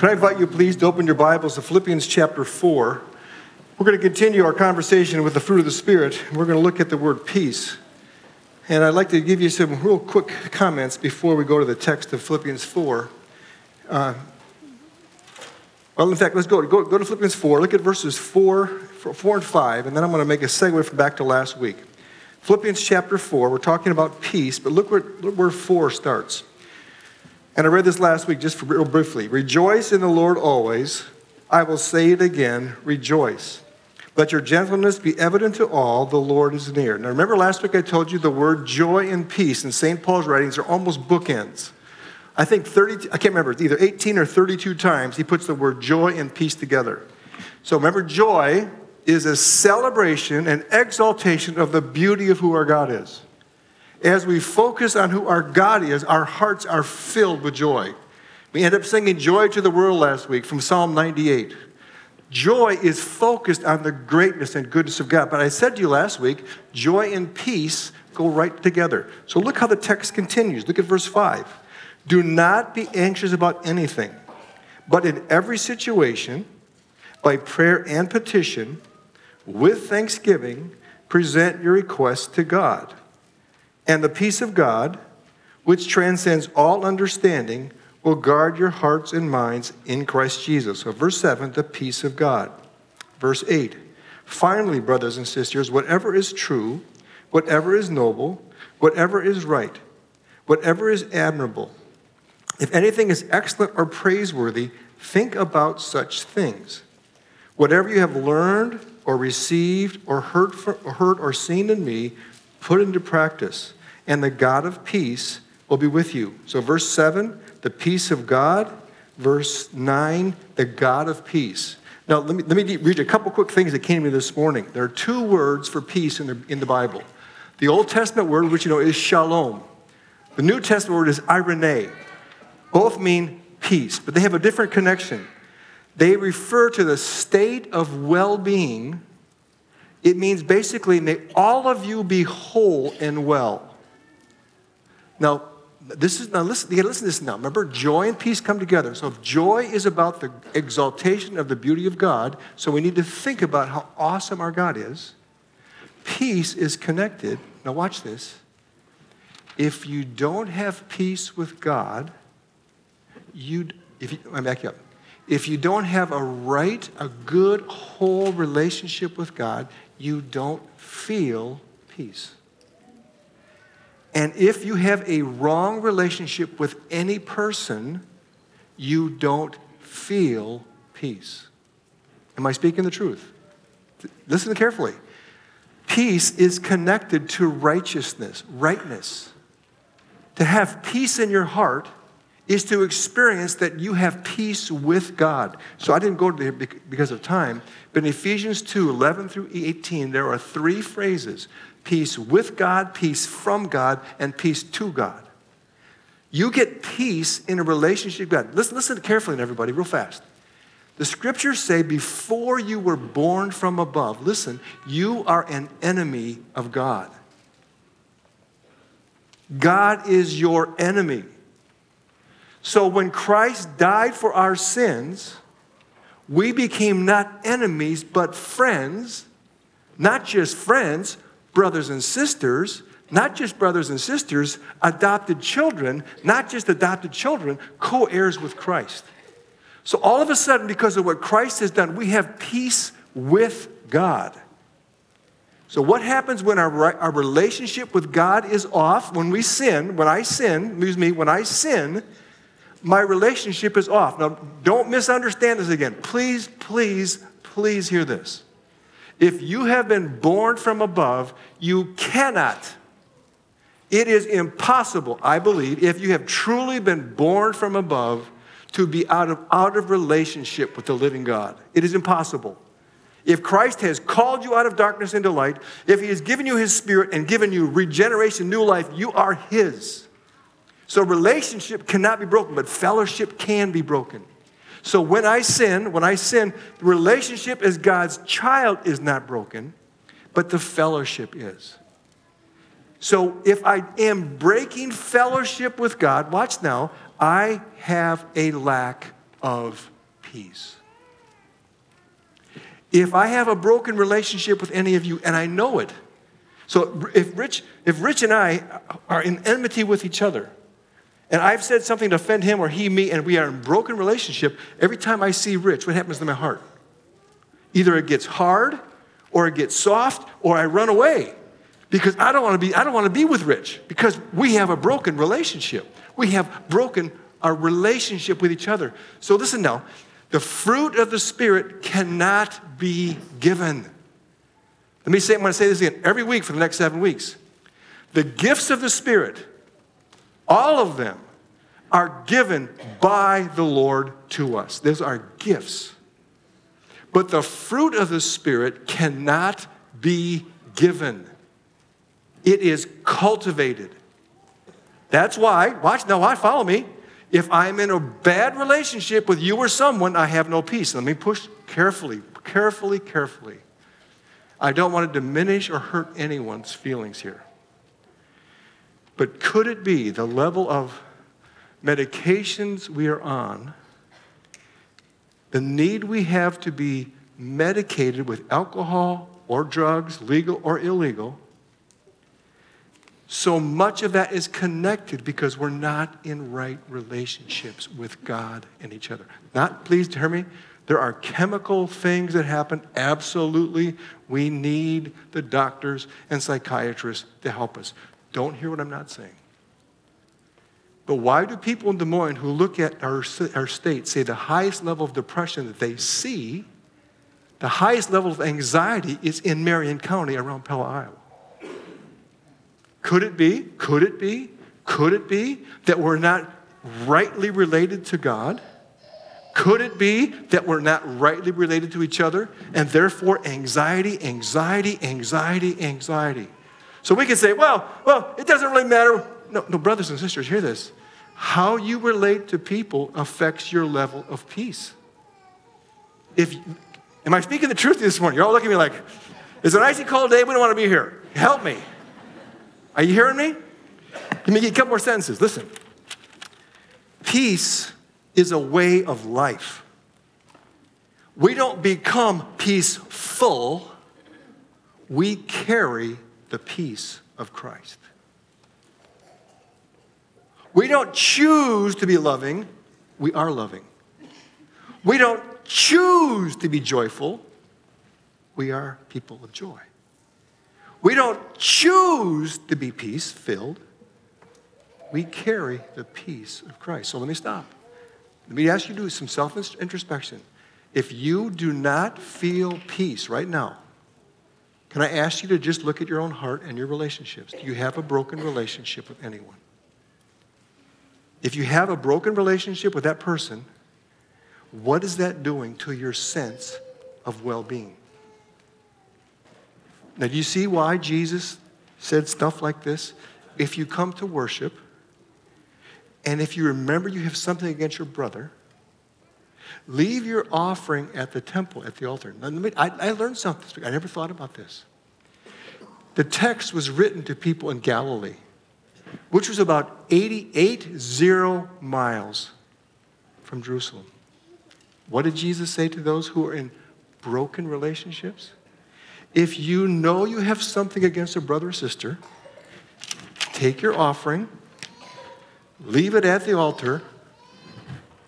Can I invite you, please, to open your Bibles to Philippians chapter 4? We're going to continue our conversation with the fruit of the Spirit. And we're going to look at the word peace. And I'd like to give you some real quick comments before we go to the text of Philippians 4. Uh, well, in fact, let's go, go, go to Philippians 4. Look at verses 4, 4 and 5, and then I'm going to make a segue from back to last week. Philippians chapter 4, we're talking about peace, but look where, look where 4 starts. And I read this last week just real briefly. Rejoice in the Lord always. I will say it again, rejoice. Let your gentleness be evident to all, the Lord is near. Now, remember last week I told you the word joy and peace in St. Paul's writings are almost bookends. I think 30, I can't remember, it's either 18 or 32 times he puts the word joy and peace together. So remember, joy is a celebration and exaltation of the beauty of who our God is. As we focus on who our God is, our hearts are filled with joy. We end up singing Joy to the World last week from Psalm 98. Joy is focused on the greatness and goodness of God. But I said to you last week, joy and peace go right together. So look how the text continues. Look at verse 5. Do not be anxious about anything, but in every situation, by prayer and petition, with thanksgiving, present your requests to God. And the peace of God, which transcends all understanding, will guard your hearts and minds in Christ Jesus. So, verse 7, the peace of God. Verse 8, finally, brothers and sisters, whatever is true, whatever is noble, whatever is right, whatever is admirable, if anything is excellent or praiseworthy, think about such things. Whatever you have learned or received or heard, or seen in me, put into practice, and the God of peace will be with you. So, verse 7, the peace of God. Verse 9, the God of peace. Now, let me, let me read you a couple quick things that came to me this morning. There are two words for peace in the, in the Bible. The Old Testament word, which you know is shalom. The New Testament word is eirene. Both mean peace, but they have a different connection. They refer to the state of well being. It means basically, may all of you be whole and well. Now, this is now listen, you gotta listen to this now. Remember, joy and peace come together. So if joy is about the exaltation of the beauty of God, so we need to think about how awesome our God is. Peace is connected. Now watch this. If you don't have peace with God, you if you I'm back you up. If you don't have a right, a good, whole relationship with God, you don't feel peace. And if you have a wrong relationship with any person, you don't feel peace. Am I speaking the truth? Listen carefully. Peace is connected to righteousness, rightness. To have peace in your heart is to experience that you have peace with God. So I didn't go there because of time, but in Ephesians 2 11 through 18, there are three phrases peace with God, peace from God, and peace to God. You get peace in a relationship with God. Listen, listen carefully, everybody, real fast. The scriptures say, before you were born from above, listen, you are an enemy of God. God is your enemy. So when Christ died for our sins, we became not enemies, but friends, not just friends, brothers and sisters, not just brothers and sisters, adopted children, not just adopted children, co heirs with Christ. So all of a sudden, because of what Christ has done, we have peace with God. So, what happens when our, our relationship with God is off? When we sin, when I sin, excuse me, when I sin, my relationship is off. Now, don't misunderstand this again. Please, please, please hear this. If you have been born from above, you cannot, it is impossible, I believe, if you have truly been born from above, to be out of, out of relationship with the living God. It is impossible. If Christ has called you out of darkness into light, if He has given you His Spirit and given you regeneration, new life, you are His. So relationship cannot be broken, but fellowship can be broken. So when I sin, when I sin, the relationship as God's child is not broken, but the fellowship is. So if I am breaking fellowship with God, watch now, I have a lack of peace. If I have a broken relationship with any of you, and I know it, so if Rich, if Rich and I are in enmity with each other, and I've said something to offend him or he me, and we are in broken relationship, every time I see Rich, what happens to my heart? Either it gets hard, or it gets soft, or I run away. Because I don't want to be, I don't want to be with Rich because we have a broken relationship. We have broken our relationship with each other. So listen now, the fruit of the Spirit cannot be given. Let me say, I'm going to say this again every week for the next seven weeks. The gifts of the Spirit, all of them, are given by the Lord to us. Those are gifts. But the fruit of the Spirit cannot be given, it is cultivated. That's why, watch, now watch, follow me. If I'm in a bad relationship with you or someone, I have no peace. Let me push carefully, carefully, carefully. I don't want to diminish or hurt anyone's feelings here. But could it be the level of medications we are on, the need we have to be medicated with alcohol or drugs, legal or illegal? So much of that is connected because we're not in right relationships with God and each other. Not, please hear me, there are chemical things that happen. Absolutely. We need the doctors and psychiatrists to help us. Don't hear what I'm not saying. But why do people in Des Moines who look at our, our state say the highest level of depression that they see, the highest level of anxiety is in Marion County around Pella, Iowa? Could it be? Could it be? Could it be that we're not rightly related to God? Could it be that we're not rightly related to each other and therefore anxiety, anxiety, anxiety, anxiety? So we can say, well, well, it doesn't really matter. No, no, brothers and sisters, hear this. How you relate to people affects your level of peace. If am I speaking the truth this morning? You're all looking at me like, it's an icy cold day, we don't want to be here. Help me. Are you hearing me? Let me get a couple more sentences. Listen. Peace is a way of life. We don't become peaceful, we carry the peace of Christ. We don't choose to be loving, we are loving. We don't choose to be joyful, we are people of joy. We don't choose to be peace filled, we carry the peace of Christ. So let me stop. Let me ask you to do some self introspection. If you do not feel peace right now, can I ask you to just look at your own heart and your relationships? Do you have a broken relationship with anyone? If you have a broken relationship with that person, what is that doing to your sense of well being? Now, do you see why Jesus said stuff like this? If you come to worship, and if you remember you have something against your brother, leave your offering at the temple, at the altar. Me, I, I learned something. I never thought about this. The text was written to people in Galilee, which was about 88 zero miles from Jerusalem. What did Jesus say to those who are in broken relationships? If you know you have something against a brother or sister, take your offering leave it at the altar,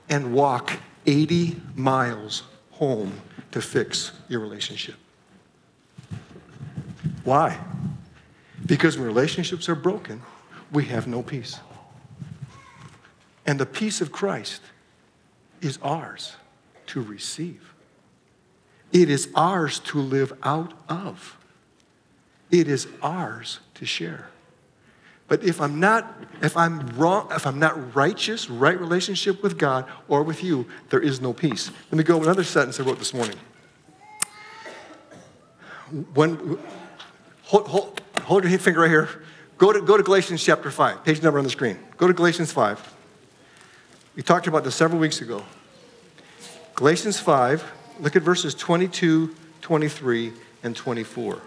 and walk 80 miles home to fix your relationship. Why? Because when relationships are broken, we have no peace. And the peace of Christ is ours to receive. It is ours to live out of. It is ours to share. But if I'm not, if I'm wrong, if I'm not righteous, right relationship with God or with you, there is no peace. Let me go another sentence I wrote this morning. When, hold, hold, hold your finger right here. Go to, go to Galatians chapter 5, page number on the screen. Go to Galatians 5. We talked about this several weeks ago. Galatians 5, look at verses 22, 23, and 24.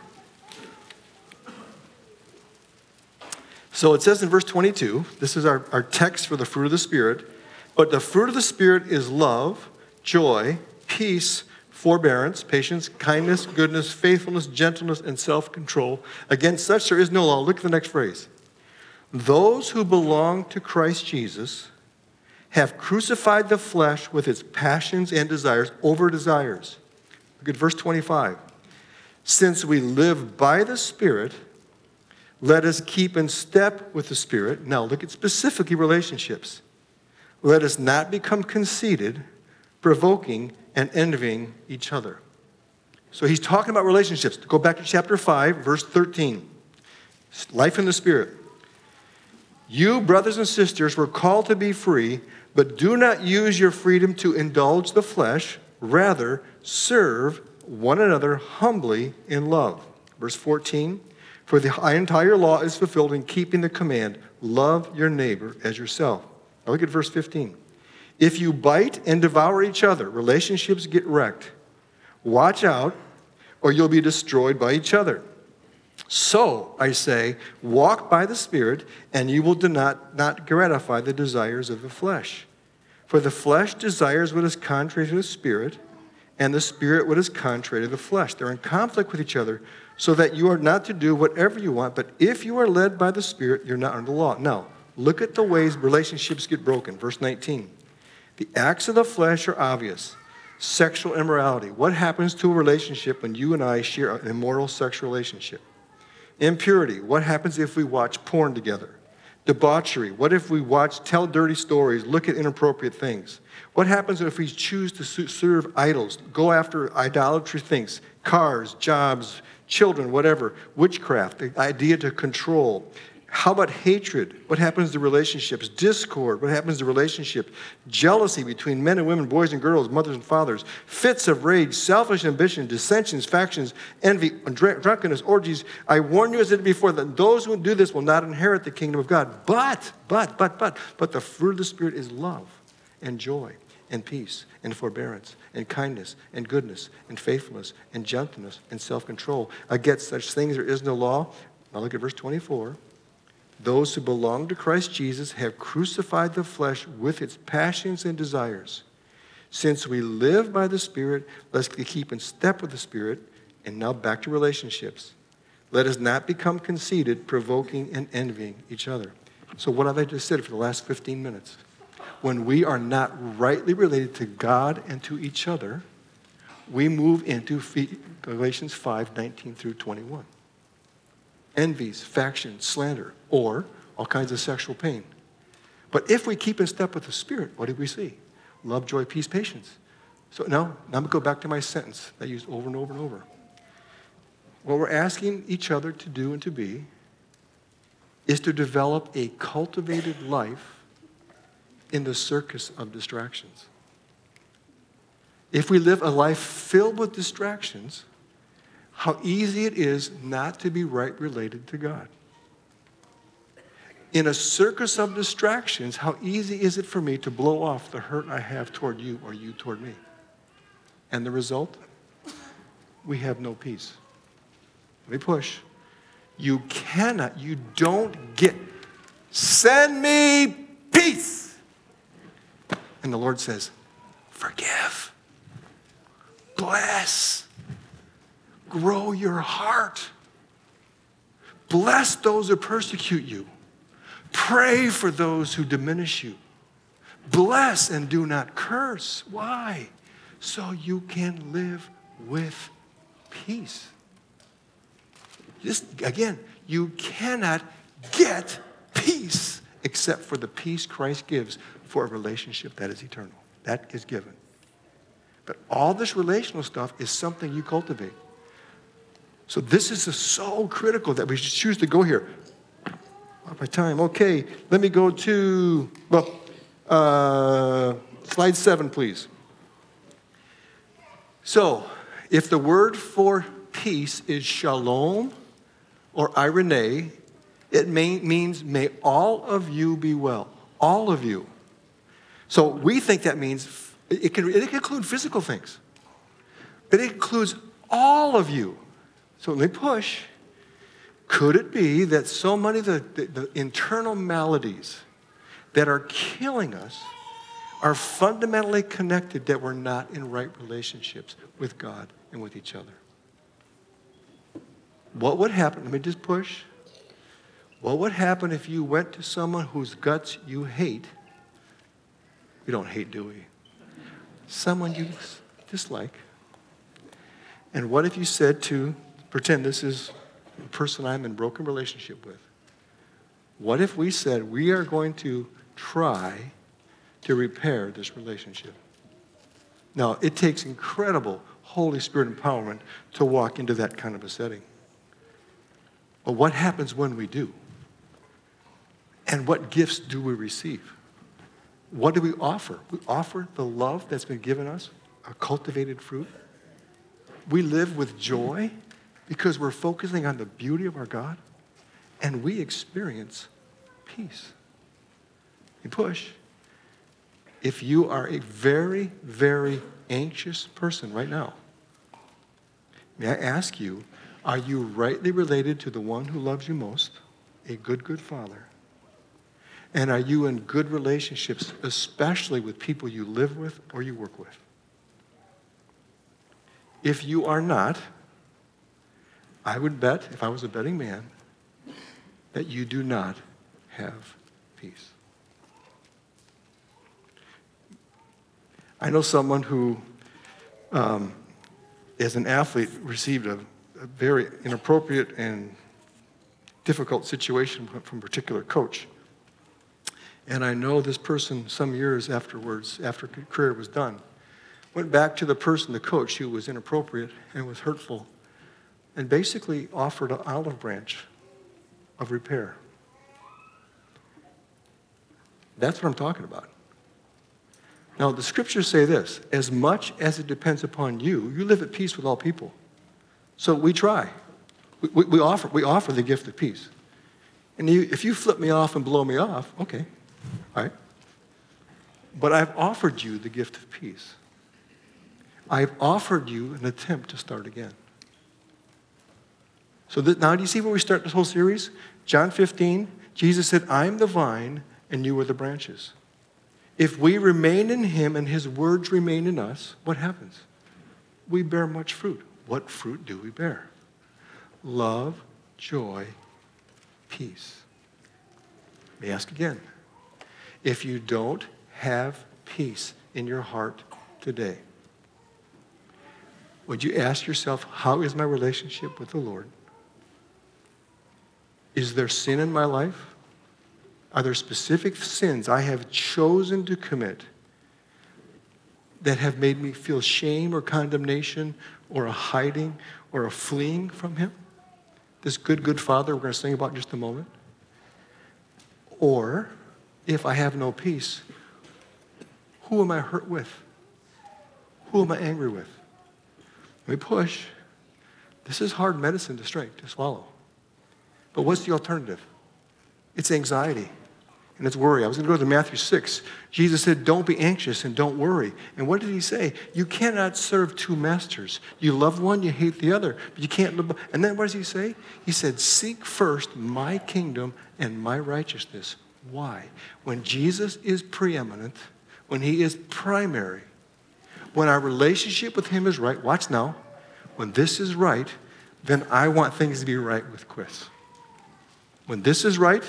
So it says in verse 22, this is our, our text for the fruit of the Spirit. But the fruit of the Spirit is love, joy, peace, forbearance, patience, kindness, goodness, faithfulness, gentleness, and self control. Against such there is no law. Look at the next phrase. Those who belong to Christ Jesus have crucified the flesh with its passions and desires over desires. Look at verse 25. Since we live by the Spirit, let us keep in step with the Spirit. Now, look at specifically relationships. Let us not become conceited, provoking, and envying each other. So he's talking about relationships. Go back to chapter 5, verse 13. Life in the Spirit. You, brothers and sisters, were called to be free, but do not use your freedom to indulge the flesh. Rather, serve one another humbly in love. Verse 14 For the entire law is fulfilled in keeping the command love your neighbor as yourself. Now look at verse 15. If you bite and devour each other, relationships get wrecked. Watch out, or you'll be destroyed by each other. So, I say, walk by the Spirit, and you will not, not gratify the desires of the flesh. For the flesh desires what is contrary to the Spirit, and the Spirit what is contrary to the flesh. They're in conflict with each other, so that you are not to do whatever you want, but if you are led by the Spirit, you're not under the law. Now, look at the ways relationships get broken. Verse 19. The acts of the flesh are obvious sexual immorality. What happens to a relationship when you and I share an immoral sexual relationship? Impurity. What happens if we watch porn together? Debauchery. What if we watch, tell dirty stories, look at inappropriate things? What happens if we choose to serve idols, go after idolatry things, cars, jobs, children, whatever, witchcraft, the idea to control, how about hatred? What happens to relationships? Discord. What happens to relationships? Jealousy between men and women, boys and girls, mothers and fathers. Fits of rage, selfish ambition, dissensions, factions, envy, drunkenness, orgies. I warn you as I did before that those who do this will not inherit the kingdom of God. But, but, but, but, but the fruit of the Spirit is love and joy and peace and forbearance and kindness and goodness and faithfulness and gentleness and self control. Against such things there is no law. Now look at verse 24. Those who belong to Christ Jesus have crucified the flesh with its passions and desires. Since we live by the Spirit, let's keep in step with the Spirit. And now back to relationships. Let us not become conceited, provoking and envying each other. So, what have I just said for the last 15 minutes? When we are not rightly related to God and to each other, we move into Galatians 5 19 through 21 envies, factions, slander, or all kinds of sexual pain. But if we keep in step with the Spirit, what do we see? Love, joy, peace, patience. So now, now I'm going to go back to my sentence that I used over and over and over. What we're asking each other to do and to be is to develop a cultivated life in the circus of distractions. If we live a life filled with distractions, how easy it is not to be right related to God. In a circus of distractions, how easy is it for me to blow off the hurt I have toward you or you toward me? And the result? We have no peace. Let me push. You cannot, you don't get, send me peace. And the Lord says, forgive, bless grow your heart. Bless those who persecute you. Pray for those who diminish you. Bless and do not curse. Why? So you can live with peace. Just again, you cannot get peace except for the peace Christ gives for a relationship that is eternal. That is given. But all this relational stuff is something you cultivate. So this is so critical that we should choose to go here. Off my time. Okay, let me go to well, uh, slide seven, please. So, if the word for peace is shalom or eirene, it may, means may all of you be well. All of you. So we think that means it can, it can include physical things, it includes all of you. So let me push. Could it be that so many of the, the, the internal maladies that are killing us are fundamentally connected that we're not in right relationships with God and with each other. What would happen? Let me just push. What would happen if you went to someone whose guts you hate? We don't hate, do we? Someone you dislike. And what if you said to, pretend this is a person I'm in broken relationship with. What if we said we are going to try to repair this relationship? Now, it takes incredible Holy Spirit empowerment to walk into that kind of a setting. But what happens when we do? And what gifts do we receive? What do we offer? We offer the love that's been given us, a cultivated fruit. We live with joy because we're focusing on the beauty of our God, and we experience peace. You push. If you are a very, very anxious person right now, may I ask you, are you rightly related to the one who loves you most, a good, good father? And are you in good relationships, especially with people you live with or you work with? If you are not, I would bet, if I was a betting man, that you do not have peace. I know someone who, um, as an athlete, received a, a, very inappropriate and difficult situation from a particular coach. And I know this person, some years afterwards, after career was done, went back to the person, the coach, who was inappropriate and was hurtful, and basically offered an olive branch of repair. That's what I'm talking about. Now, the scriptures say this as much as it depends upon you, you live at peace with all people. So we try. We, we, we offer, we offer the gift of peace. And you, if you flip me off and blow me off, okay, all right. But I've offered you the gift of peace. I've offered you an attempt to start again. So that, now, do you see where we start this whole series? John 15, Jesus said, I'm the vine and you are the branches. If we remain in him and his words remain in us, what happens? We bear much fruit. What fruit do we bear? Love, joy, peace. Let me ask again. If you don't have peace in your heart today, would you ask yourself, how is my relationship with the Lord? Is there sin in my life? Are there specific sins I have chosen to commit that have made me feel shame or condemnation or a hiding or a fleeing from Him? This good, good Father we're going to sing about in just a moment. Or if I have no peace, who am I hurt with? Who am I angry with? Let me push. This is hard medicine to straight, to swallow. But what's the alternative? It's anxiety and it's worry. I was going to go to Matthew 6. Jesus said, Don't be anxious and don't worry. And what did he say? You cannot serve two masters. You love one, you hate the other. But you can't live. And then what does he say? He said, Seek first my kingdom and my righteousness. Why? When Jesus is preeminent, when he is primary, when our relationship with him is right, watch now, when this is right, then I want things to be right with Chris. When this is right,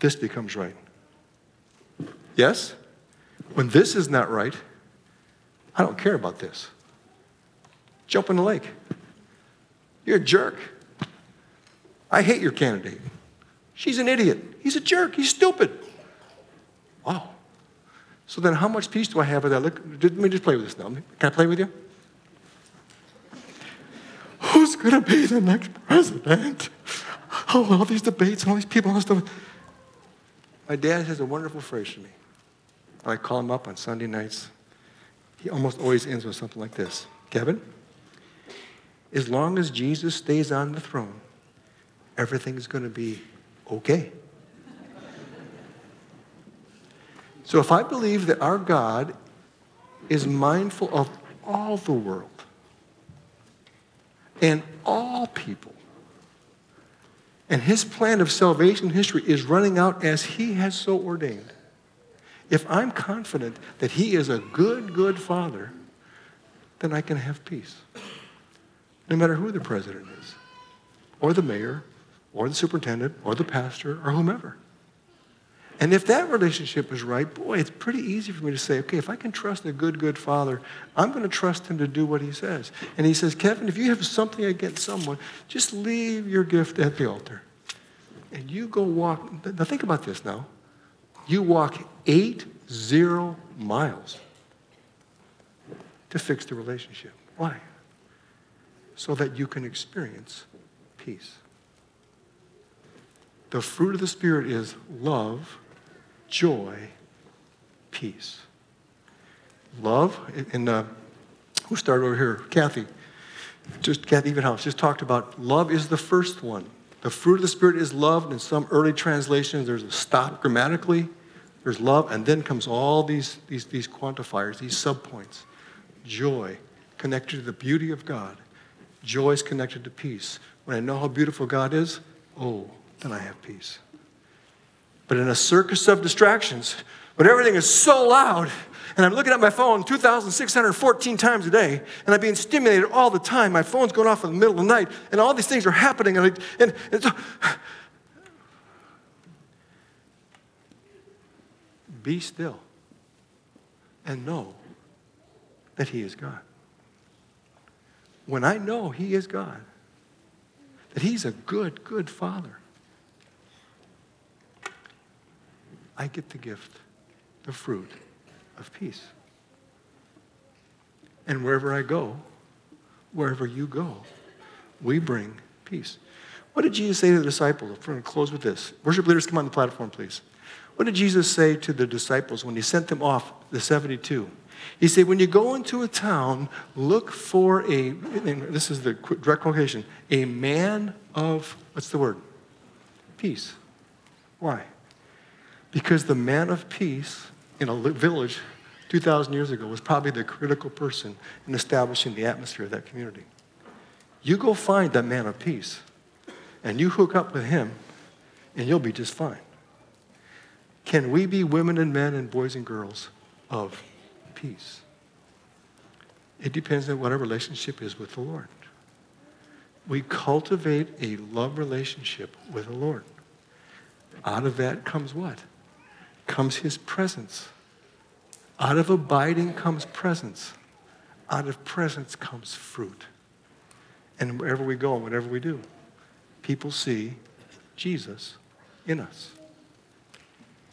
this becomes right. Yes? When this is not right, I don't care about this. Jump in the lake. You're a jerk. I hate your candidate. She's an idiot. He's a jerk. He's stupid. Wow. So then, how much peace do I have with that? Look, let me just play with this now. Can I play with you? Who's going to be the next president? Oh, all these debates and all these people and all this stuff. My dad has a wonderful phrase for me. I call him up on Sunday nights. He almost always ends with something like this Kevin, as long as Jesus stays on the throne, everything's going to be okay. so if I believe that our God is mindful of all the world and all people, and his plan of salvation history is running out as he has so ordained. If I'm confident that He is a good, good Father, then I can have peace. No matter who the president is, or the mayor, or the superintendent, or the pastor, or whomever. And if that relationship is right, boy, it's pretty easy for me to say, okay, if I can trust a good, good father, I'm going to trust him to do what he says. And he says, Kevin, if you have something against someone, just leave your gift at the altar. And you go walk. Now, think about this now. You walk eight zero miles to fix the relationship. Why? So that you can experience peace. The fruit of the Spirit is love joy, peace. Love, and uh, who started over here? Kathy. Just Kathy Evenhouse just talked about love is the first one. The fruit of the Spirit is love. And in some early translations, there's a stop grammatically. There's love, and then comes all these, these, these quantifiers, these subpoints. Joy, connected to the beauty of God. Joy is connected to peace. When I know how beautiful God is, oh, then I have peace. But in a circus of distractions, when everything is so loud, and I'm looking at my phone 2,614 times a day, and I'm being stimulated all the time. My phone's going off in the middle of the night, and all these things are happening. And, I, and, and so, be still and know that He is God. When I know He is God, that He's a good, good Father, I get the gift, the fruit of peace. And wherever I go, wherever you go, we bring peace. What did Jesus say to the disciples? We're going to close with this. Worship leaders, come on the platform, please. What did Jesus say to the disciples when he sent them off, the 72? He said, when you go into a town, look for a, this is the direct quotation, a man of, what's the word? Peace. Why? Because the man of peace in a village 2,000 years ago was probably the critical person in establishing the atmosphere of that community. You go find that man of peace, and you hook up with him, and you'll be just fine. Can we be women and men and boys and girls of peace? It depends on what our relationship is with the Lord. We cultivate a love relationship with the Lord. Out of that comes what? Comes his presence. Out of abiding comes presence. Out of presence comes fruit. And wherever we go whatever we do, people see Jesus in us.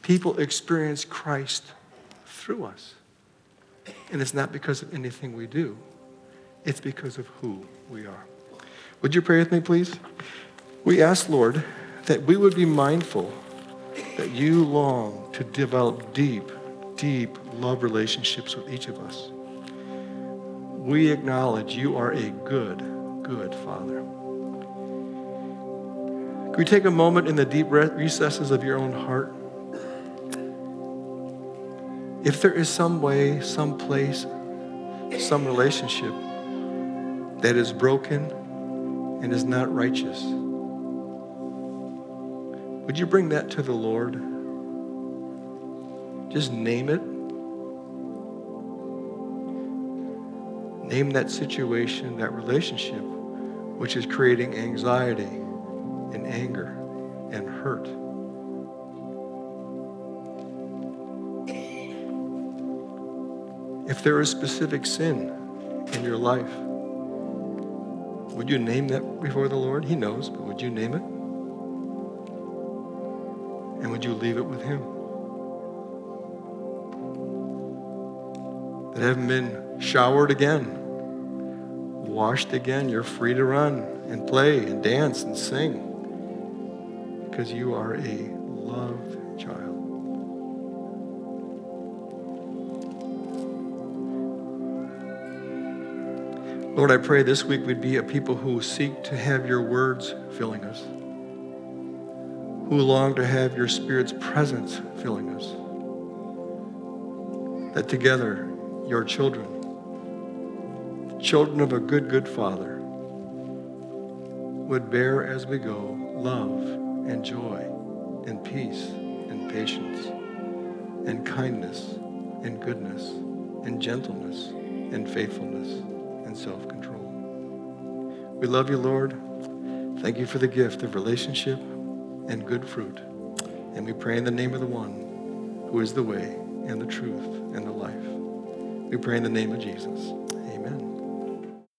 People experience Christ through us. And it's not because of anything we do, it's because of who we are. Would you pray with me, please? We ask, Lord, that we would be mindful that you long to develop deep, deep love relationships with each of us. We acknowledge you are a good, good Father. Can we take a moment in the deep recesses of your own heart? If there is some way, some place, some relationship that is broken and is not righteous, would you bring that to the Lord? Just name it. Name that situation, that relationship, which is creating anxiety and anger and hurt. If there is specific sin in your life, would you name that before the Lord? He knows, but would you name it? Would you leave it with Him? That haven't been showered again, washed again, you're free to run and play and dance and sing because you are a loved child. Lord, I pray this week we'd be a people who seek to have your words filling us who long to have your Spirit's presence filling us. That together, your children, children of a good, good Father, would bear as we go love and joy and peace and patience and kindness and goodness and gentleness and faithfulness and self control. We love you, Lord. Thank you for the gift of relationship and good fruit. And we pray in the name of the one who is the way and the truth and the life. We pray in the name of Jesus.